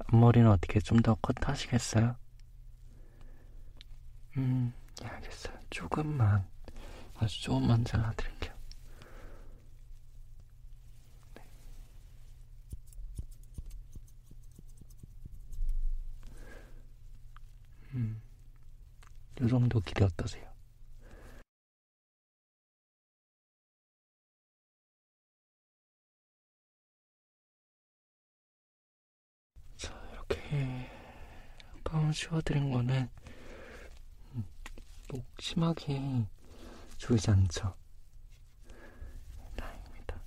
앞머리는 어떻게 좀더 컷하시겠어요? 음, 예, 알겠어요. 조금만, 아주 조금만 잘라드릴게요. 네. 음, 이 정도 길이 어떠세요? 이렇게 가운 씌워드린 거는 목 심하게 조이지 않죠? 다행입니다.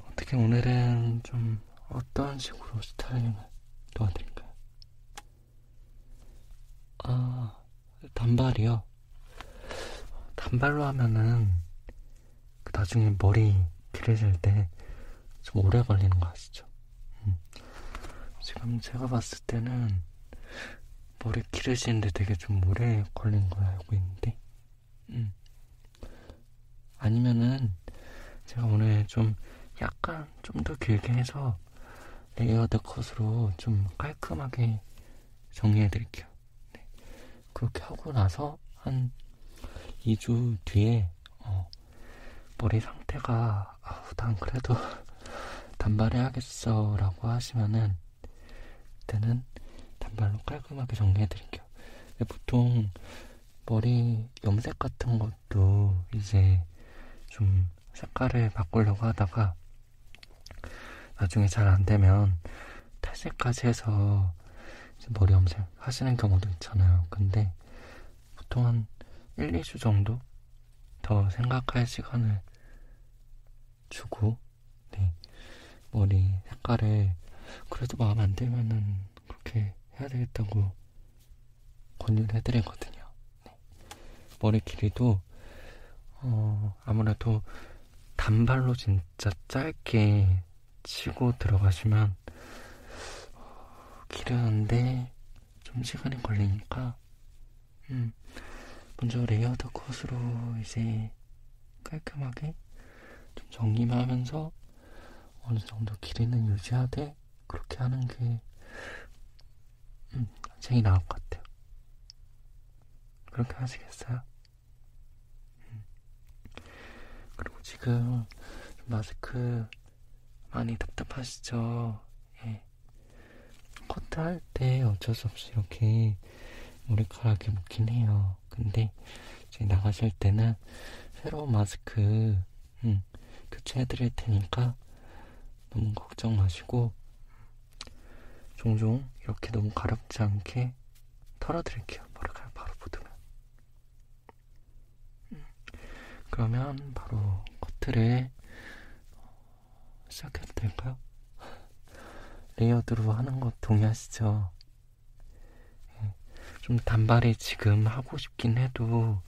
어떻게 오늘은 좀 어떤 식으로 스타일링을 도와드릴까요? 아, 단발이요? 단발로 하면은 그 나중에 머리 길어질 때 좀 오래 걸리는 거 아시죠? 음. 지금 제가 봤을 때는 머리 기르시는데 되게 좀 오래 걸린 걸로 알고 있는데, 음. 아니면은 제가 오늘 좀 약간 좀더 길게 해서 레이어드 컷으로 좀 깔끔하게 정리해 드릴게요. 네. 그렇게 하고 나서 한 2주 뒤에 어, 머리 상태가 아우 난 그래도 단발해야겠어 라고 하시면은 그 때는 단발로 깔끔하게 정리해드릴게요. 보통 머리 염색 같은 것도 이제 좀 색깔을 바꾸려고 하다가 나중에 잘 안되면 탈색까지 해서 머리 염색 하시는 경우도 있잖아요. 근데 보통 한 1, 2주 정도 더 생각할 시간을 주고 네. 머리 색깔을 그래도 마음에 안 들면은 그렇게 해야 되겠다고 권유를 해드리거든요. 네. 머리 길이도 어, 아무래도 단발로 진짜 짧게 치고 들어가시면 어, 기르는데 좀 시간이 걸리니까 음, 먼저 레이어드 컷으로 이제 깔끔하게 좀 정리만 하면서 어느 정도 길이는 유지하되 그렇게 하는 게 음, 제일 나을 것 같아요. 그렇게 하시겠어요? 음. 그리고 지금 마스크 많이 답답하시죠? 예. 커트 할 때 어쩔 수 없이 이렇게 머리카락이 묻긴 해요. 근데 이제 나가실 때는 새로운 마스크 음, 교체해드릴 테니까 너무 걱정 마시고 종종 이렇게 너무 가렵지 않게 털어드릴게요. 머리카락 바로 묻으면. 음. 그러면 바로 커트를 시작해도 될까요? 레이어드로 하는 거 동의하시죠? 예. 좀 단발이 지금 하고 싶긴 해도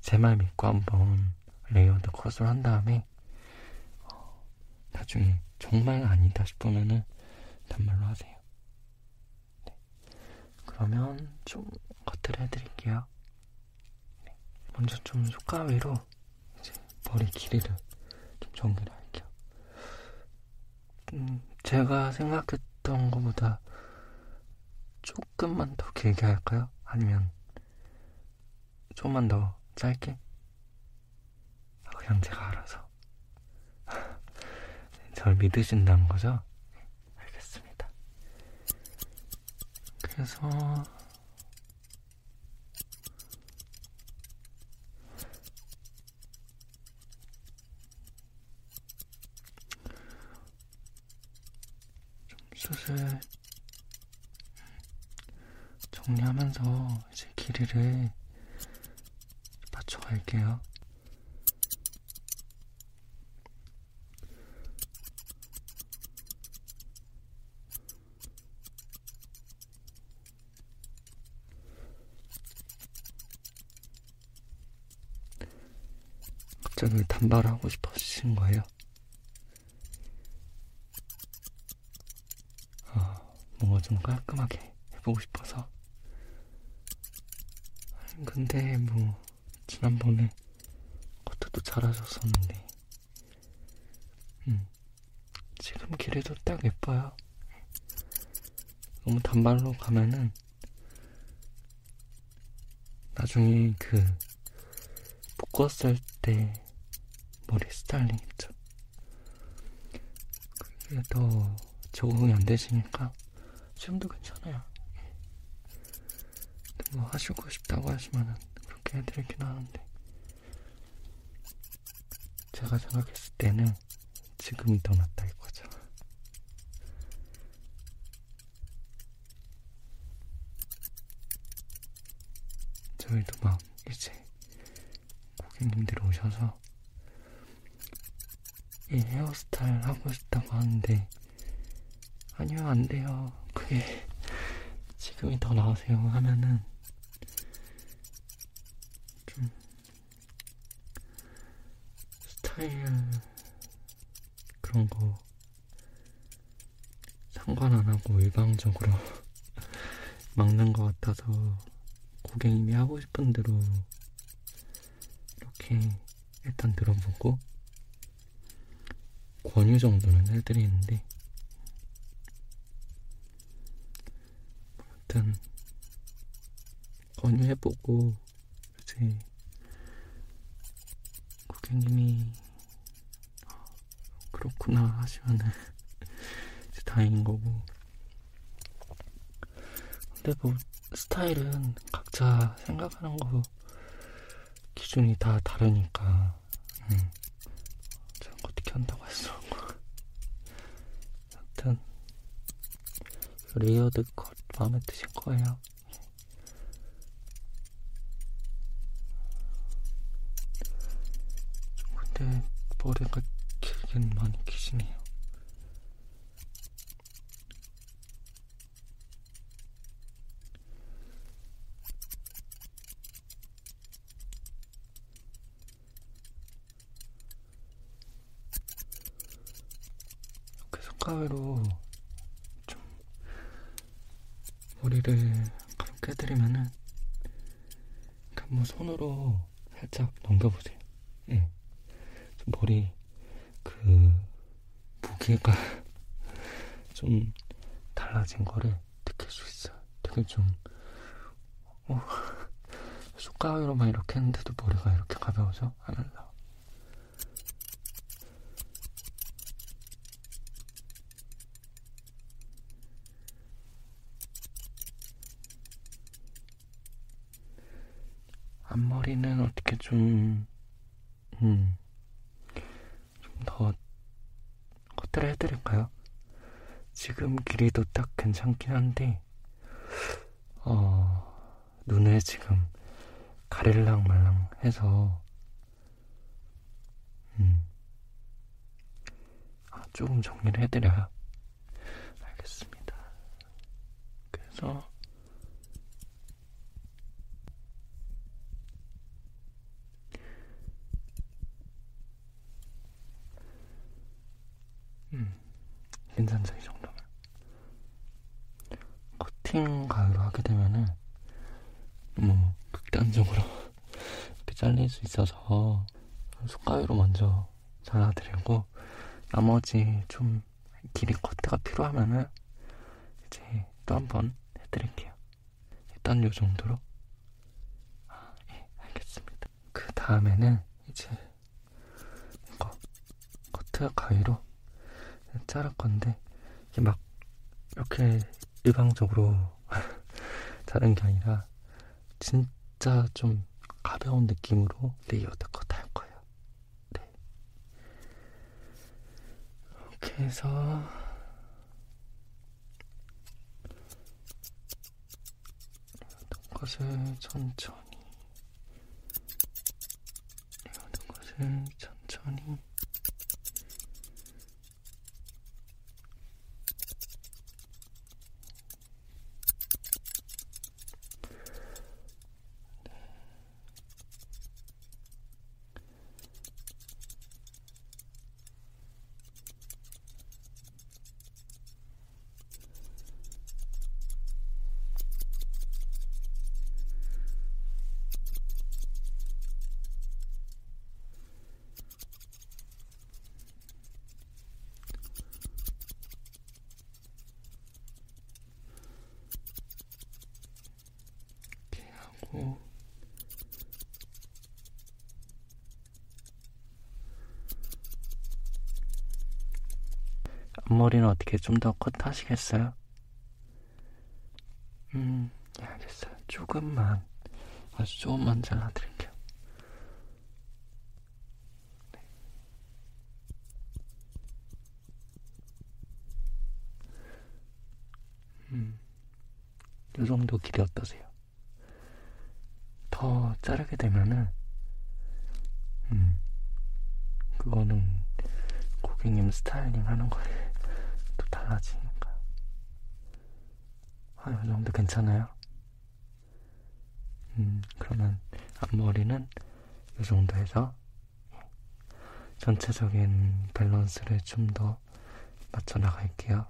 제 말 믿고 한번 레이어드 컷을 한 다음에 나중에 정말 아니다 싶으면은 단발로 하세요. 네. 그러면 좀 커트를 해드릴게요. 네. 먼저 좀 손가위로 이제 머리 길이를 좀 정리를 할게요. 음, 제가 생각했던 것보다 조금만 더 길게 할까요? 아니면 조금만 더 짧게? 그냥 제가 알아서. 절 믿으신다는 거죠? 그래서 좀 슬슬 정리하면서 이제 길이를 맞춰갈게요. 갑자기 단발하고 싶어지신 거예요? 아, 뭔가 좀 깔끔하게 해보고 싶어서. 근데 뭐 지난번에 커트도 잘하셨었는데, 음, 지금 길에도 딱 예뻐요. 너무 단발로 가면은 나중에 그 묶었을 때 머리 스타일링 있죠. 그게 더 적응이 안 되시니까 지금도 괜찮아요. 뭐 하시고 싶다고 하시면은 그렇게 해드리긴 하는데 제가 생각했을 때는 지금이 더 낫다 이거죠. 저희도 막 이제 고객님들 오셔서 이 헤어스타일 하고 싶다고 하는데. 아니요 안 돼요. 그게 지금이 더 나으세요. 하면은 좀 스타일 그런 거 상관 안 하고 일방적으로 막는 것 같아서 고객님이 하고 싶은 대로 이렇게 일단 들어보고 권유 정도는 해드리는데 아무튼 권유해보고 이제 고객님이 그렇구나 하시면은 이제 다행인 거고 근데 뭐 스타일은 각자 생각하는 거 기준이 다 다르니까 음. 제가 어떻게 한다고 했어 여튼 레이어드 컷 마음에 드실 거예요. 근데 머리가 길긴 많이 기시네요 가위로 좀 머리를 가볍게 해드리면은 한번 손으로 살짝 넘겨보세요. 예. 좀 머리 그 무게가 좀 달라진 거를 느낄 수 있어요. 되게 좀 어, 숟가락으로만 이렇게 했는데도 머리가 이렇게 가벼워져? 하면서 앞머리는 어떻게 좀, 음, 좀더 커트를 해드릴까요? 지금 길이도 딱 괜찮긴 한데, 어, 눈을 지금 가릴랑 말랑 해서, 음, 아, 조금 정리를 해드려요. 알겠습니다. 그래서, 괜찮죠, 이 정도면. 커팅 가위로 하게 되면은, 너무 극단적으로 이렇게 잘릴 수 있어서, 숟가위로 먼저 잘라드리고, 나머지 좀 길이 커트가 필요하면은, 이제 또한번 해드릴게요. 일단 요 정도로. 아, 예, 알겠습니다. 그 다음에는 이제, 이거, 커트 가위로 자를 건데 이게 막 이렇게 일방적으로 자른 게 아니라 진짜 좀 가벼운 느낌으로 레이어드 컷할 거예요. 네. 이렇게 해서 것을 천천히 레이어드 것을 천천히 앞머리는 어떻게 좀 더 컷하시겠어요? 음, 예, 알겠어요. 조금만, 아주 조금만 잘라드릴게요. 네. 음, 이 정도 길이 어떠세요? 더 자르게 되면은, 음, 그거는 고객님 스타일링 하는 거에 또 달라지니까. 아, 이 정도 괜찮아요? 음, 그러면 앞머리는 이 정도 해서 전체적인 밸런스를 좀더 맞춰 나갈게요.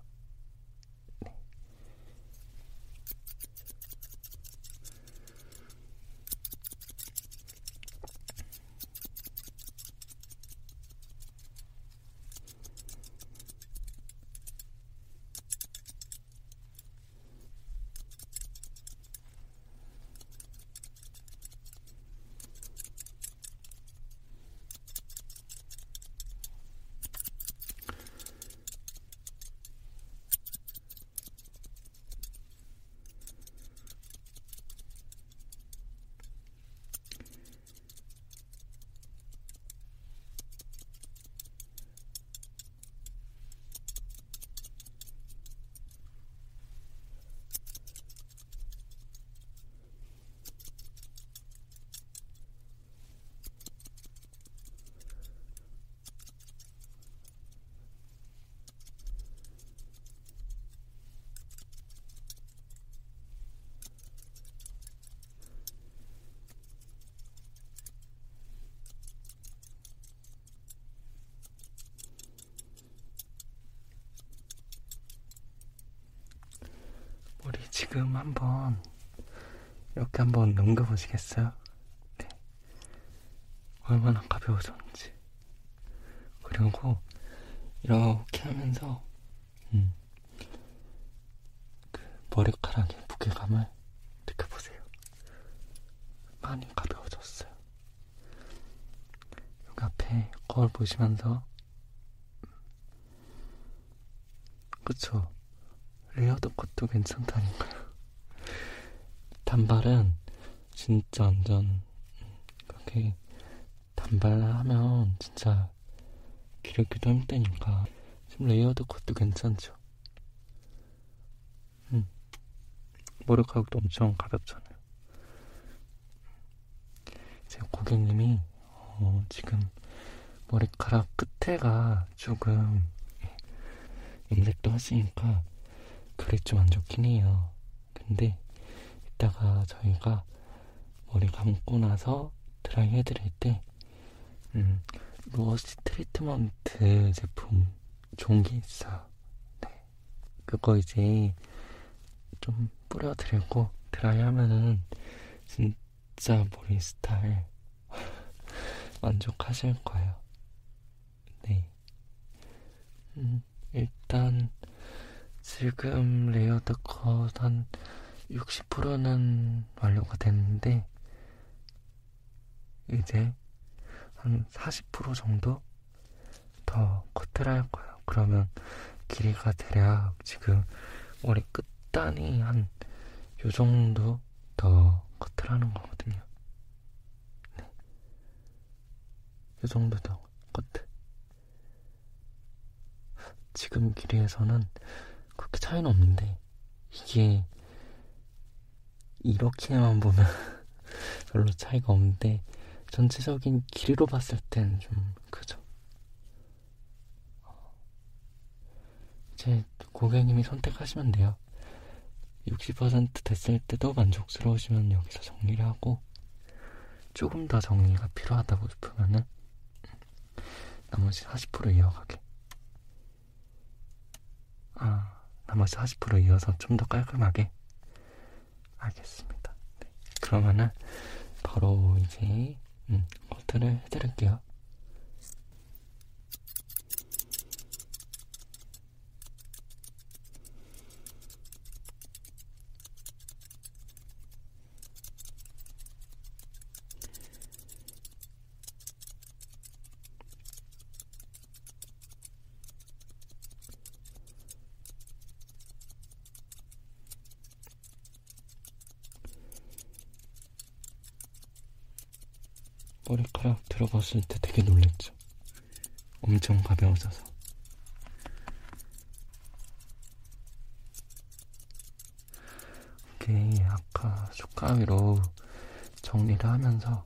지금 한번 이렇게 한번 넘겨보시겠어요? 네. 얼마나 가벼워졌는지. 그리고 이렇게 하면서 음, 그 머리카락의 무게감을 느껴보세요. 많이 가벼워졌어요. 여기 앞에 거울 보시면서 그쵸? 레이어드 컷도 괜찮다니까요. 단발은 진짜 완전 그렇게 단발하면 진짜 기르기도 힘드니까 지금 레이어드 컷도 괜찮죠. 음. 머리카락도 엄청 가볍잖아요. 제 고객님이 어, 지금 머리카락 끝에가 조금 염색도 하시니까 그게 좀 안 좋긴 해요. 근데 이따가 저희가 머리 감고 나서 드라이 해드릴 때, 음, no wash 트리트먼트 제품 좋은 게 있어요. 네. 그거 이제 좀 뿌려드리고 드라이 하면은 진짜 머리 스타일 만족하실 거예요. 네. 음, 일단, 지금 레이어드 컷 한 60%는 완료가 됐는데 이제 한 40% 정도 더 커트를 할 거예요. 그러면 길이가 대략 지금 머리 끝단이 한 요 정도 더 커트를 하는 거거든요. 네. 요 정도 더 커트. 지금 길이에서는 그렇게 차이는 없는데 이게 이렇게만 보면 별로 차이가 없는데 전체적인 길이로 봤을 때는 좀 크죠. 제 고객님이 선택하시면 돼요. 60% 됐을 때도 만족스러우시면 여기서 정리를 하고 조금 더 정리가 필요하다고 싶으면은 나머지 40% 이어가게. 아, 나머지 40% 이어서 좀더 깔끔하게. 알겠습니다. 네. 그러면은 바로 이제 음, 커트를 해드릴게요. 머리카락 들어봤을 때 되게 놀랬죠. 엄청 가벼워져서. 이게 아까 숟가위로 정리를 하면서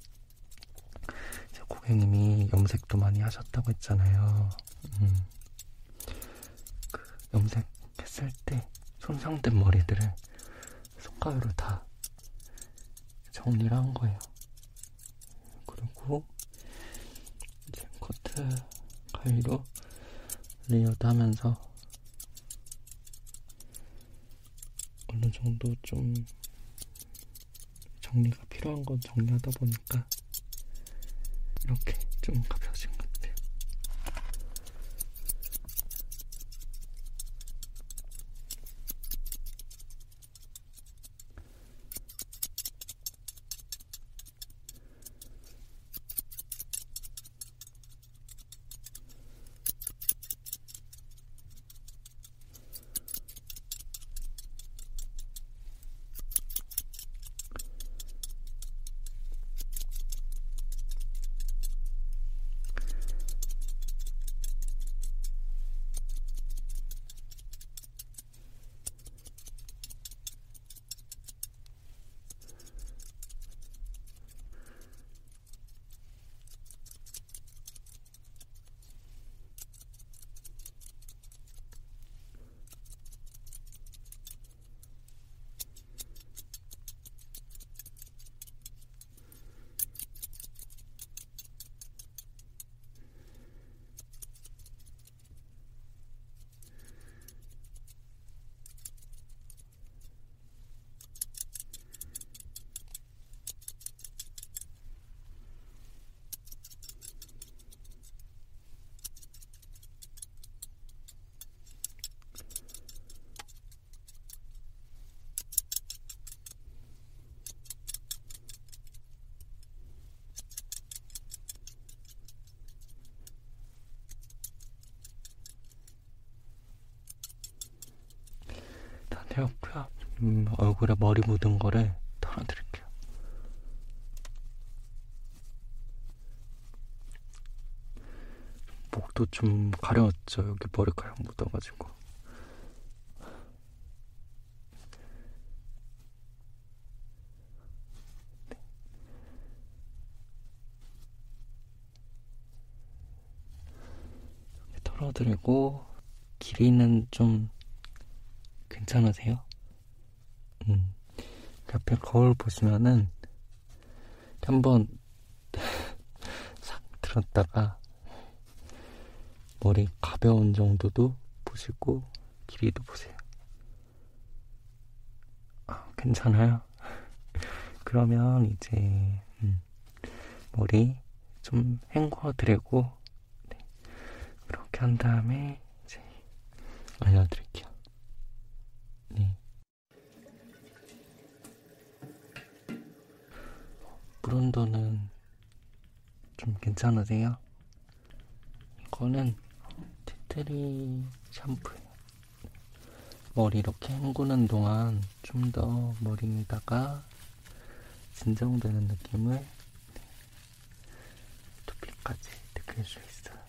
제 고객님이 염색도 많이 하셨다고 했잖아요. 음. 그 염색했을 때 손상된 머리들을 손가위로 다 정리를 한 거예요. 그리고 이제 커트 가위로 레이어드 하면서 어느 정도 좀 정리가 필요한 건 정리하다 보니까 이렇게 좀 음, 얼굴에 머리 묻은 거를 털어드릴게요. 목도 좀 가려웠죠. 여기 머리카락 묻어가지고. 털어드리고 길이는 좀 괜찮으세요? 음. 옆에 거울 보시면은 한번 싹 들었다가 머리 가벼운 정도도 보시고 길이도 보세요. 아, 괜찮아요? 그러면 이제 음, 머리 좀 헹궈 드리고 네. 그렇게 한 다음에 이제 알려드릴게요. 네. 브론더는 좀 괜찮으세요? 이거는 티트리 샴푸예요. 머리 이렇게 헹구는 동안 좀 더 머리에다가 진정되는 느낌을 두피까지 느낄 수 있어요.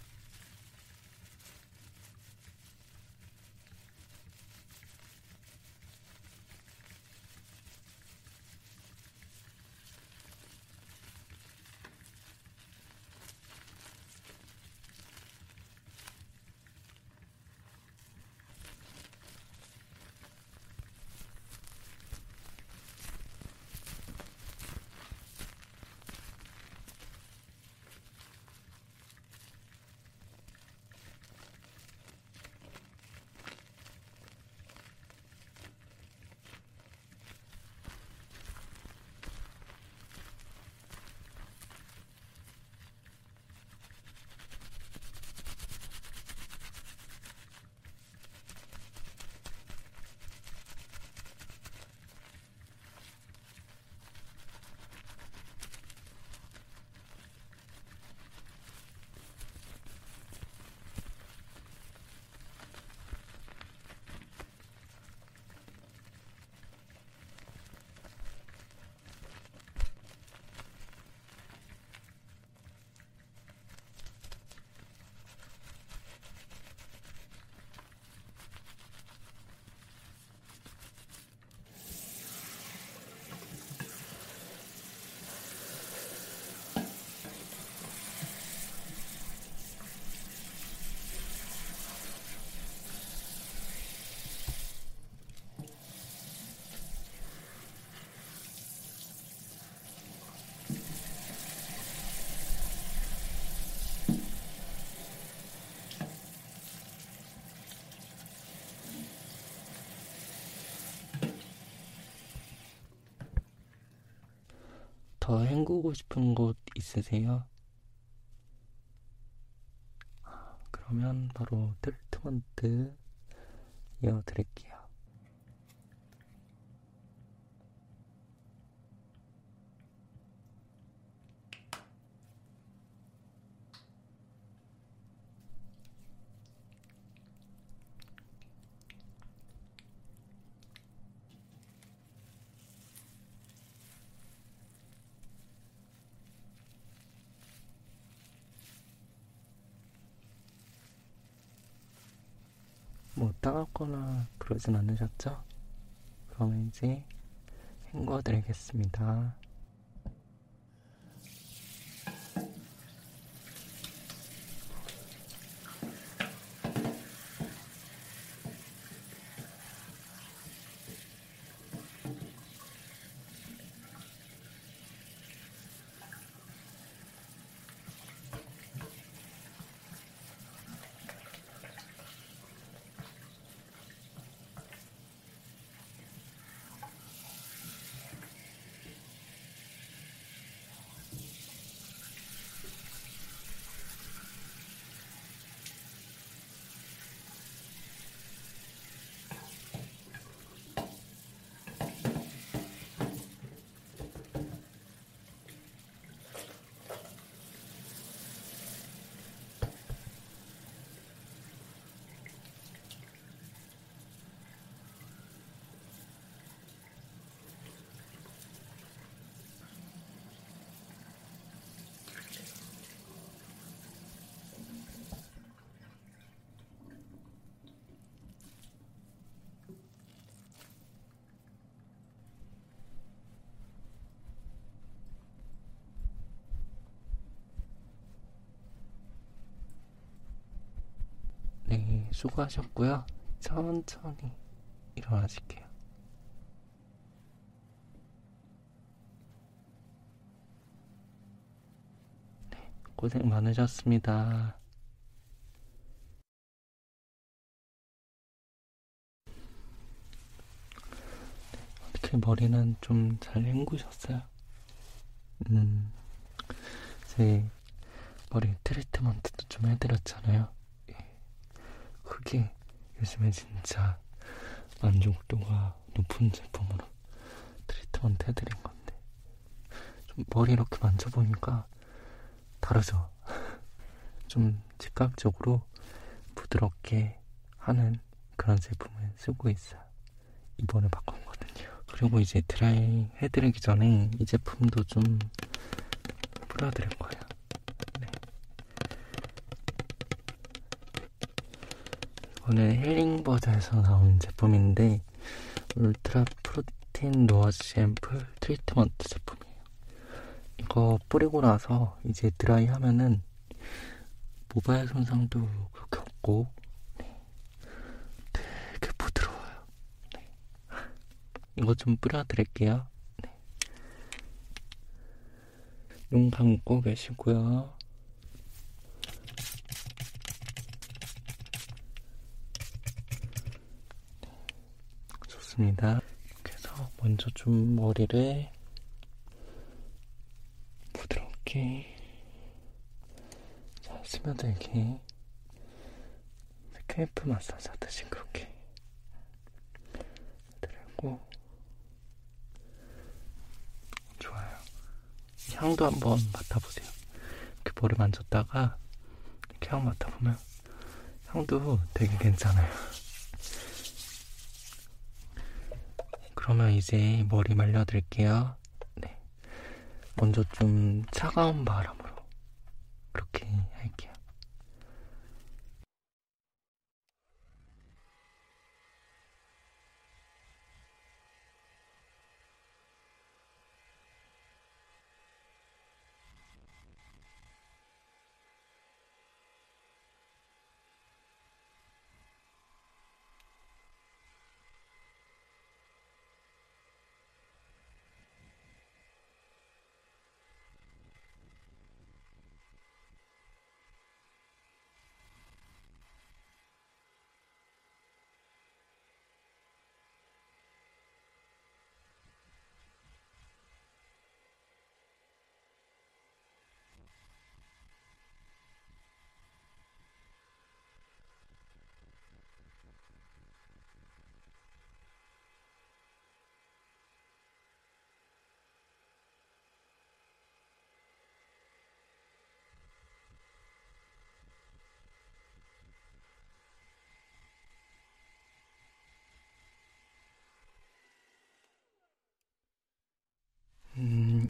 더 헹구고 싶은 곳 있으세요? 아, 그러면 바로 트리트먼트 이어드릴게요. 뭐 따갑거나 그러진 않으셨죠? 그러면 이제 헹궈 드리겠습니다. 네, 수고하셨고요. 천천히 일어나실게요. 네, 고생 많으셨습니다. 어떻게 머리는 좀 잘 헹구셨어요? 음, 제 머리 트리트먼트도 좀 해드렸잖아요. 그게 요즘에 진짜 만족도가 높은 제품으로 트리트먼트 해드린 건데 좀 머리 이렇게 만져보니까 다르죠? 좀 즉각적으로 부드럽게 하는 그런 제품을 쓰고 있어요. 이번에 바꾼 거든요. 그리고 이제 드라이 해드리기 전에 이 제품도 좀 뿌려드릴 거예요. 이거는 힐링버드에서 나온 제품인데 울트라 프로틴 no wash 앰플 트리트먼트 제품이에요. 이거 뿌리고 나서 이제 드라이 하면은 모발 손상도 그렇게 없고 네. 되게 부드러워요. 네. 이거 좀 뿌려드릴게요. 네. 눈 감고 계시고요. 좋습니다. 그래서 먼저 좀 머리를 부드럽게 자, 스며들게 scalp 마사지 하듯이 그렇게 들고 좋아요. 향도 한번 맡아보세요. 이렇게 머리 만졌다가 이렇게 향 맡아보면 향도 되게 괜찮아요. 그러면 이제 머리 말려드릴게요. 네. 먼저 좀 차가운 바람으로 그렇게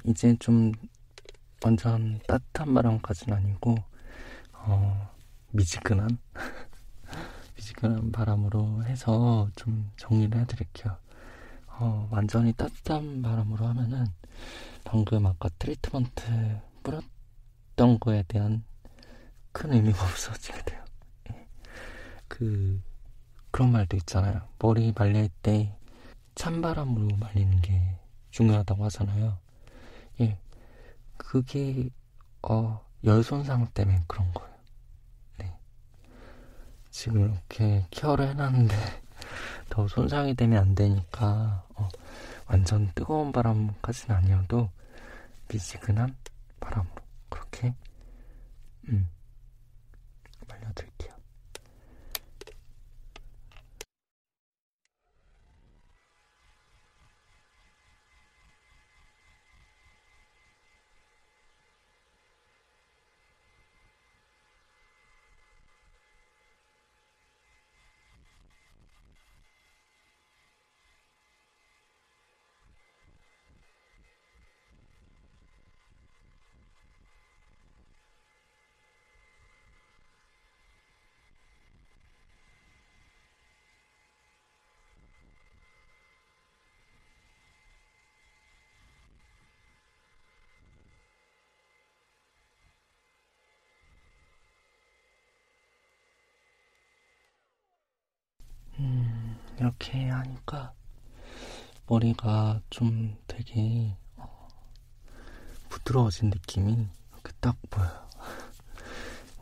이제 좀 완전 따뜻한 바람까지는 아니고, 어, 미지근한? 미지근한 바람으로 해서 좀 정리를 해드릴게요. 어, 완전히 따뜻한 바람으로 하면은 방금 아까 트리트먼트 뿌렸던 거에 대한 큰 의미가 없어지게 돼요. 예. 그, 그런 말도 있잖아요. 머리 말릴 때 찬바람으로 말리는 게 중요하다고 하잖아요. 예. 그게, 어, 열 손상 때문에 그런 거예요. 네. 지금 이렇게 케어를 해놨는데 더 손상이 되면 안 되니까, 어, 완전 뜨거운 바람까지는 아니어도 미지근한 바람으로 그렇게, 음, 말려드릴게요. 음, 이렇게 하니까 머리가 좀 되게 어, 부드러워진 느낌이 이렇게 딱 보여요.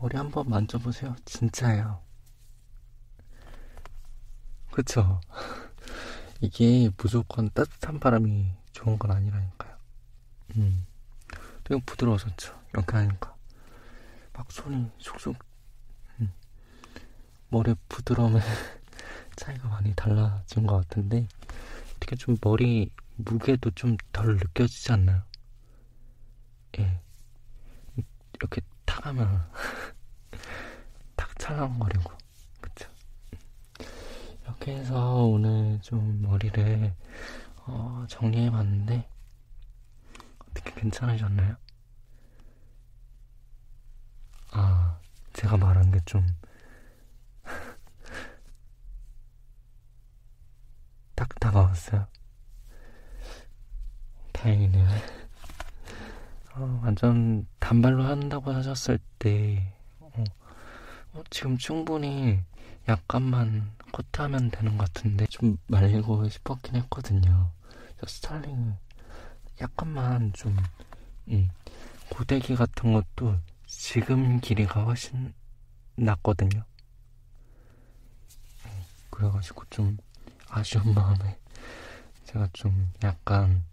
머리 한번 만져보세요. 진짜예요. 그쵸? 이게 무조건 따뜻한 바람이 좋은 건 아니라니까요. 음, 되게 부드러워졌죠. 이렇게 하니까. 막 손이 쏙쏙, 음, 머리 부드러움에 차이가 많이 달라진 것 같은데, 어떻게 좀 머리 무게도 좀 덜 느껴지지 않나요? 예. 이렇게 타가면 탁 찰랑거리고, 그쵸? 이렇게 해서 오늘 좀 머리를 어, 정리해봤는데, 어떻게 괜찮으셨나요? 아, 제가 말한 게 좀, 딱 다가왔어요. 다행이네요. 어, 완전 단발로 한다고 하셨을 때, 어, 어, 지금 충분히 약간만 커트하면 되는 것 같은데, 좀 말리고 싶었긴 했거든요. 저 스타일링 약간만 좀, 음, 고데기 같은 것도 지금 길이가 훨씬 낫거든요. 그래가지고 좀 아쉬운 마음에 제가 좀 약간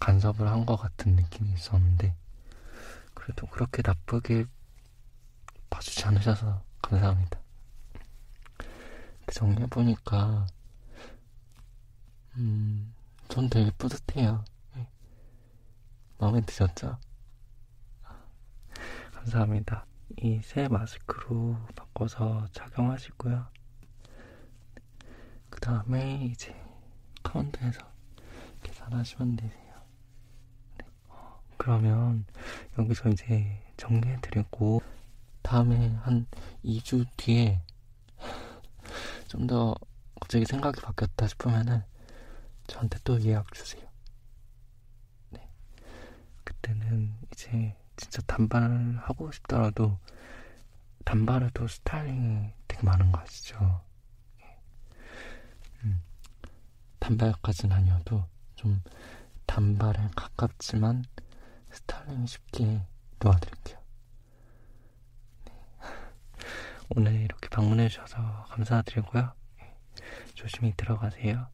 간섭을 한 것 같은 느낌이 있었는데 그래도 그렇게 나쁘게 봐주지 않으셔서 감사합니다. 그 정리해보니까 음, 전 되게 뿌듯해요. 마음에 드셨죠? 감사합니다. 이 새 마스크로 바꿔서 착용하시고요. 그 다음에 이제 카운터에서 계산하시면 되세요. 네. 어, 그러면 여기서 이제 정리해드리고 다음에 한 2주 뒤에 좀 더 갑자기 생각이 바뀌었다 싶으면은 저한테 또 예약 주세요. 네. 그때는 이제 진짜 단발을 하고 싶더라도 단발에도 스타일링이 되게 많은 거 아시죠? 음, 단발까지는 아니어도 좀 단발에 가깝지만 스타일링이 쉽게 놓아드릴게요. 네. 오늘 이렇게 방문해주셔서 감사드리고요. 네. 조심히 들어가세요.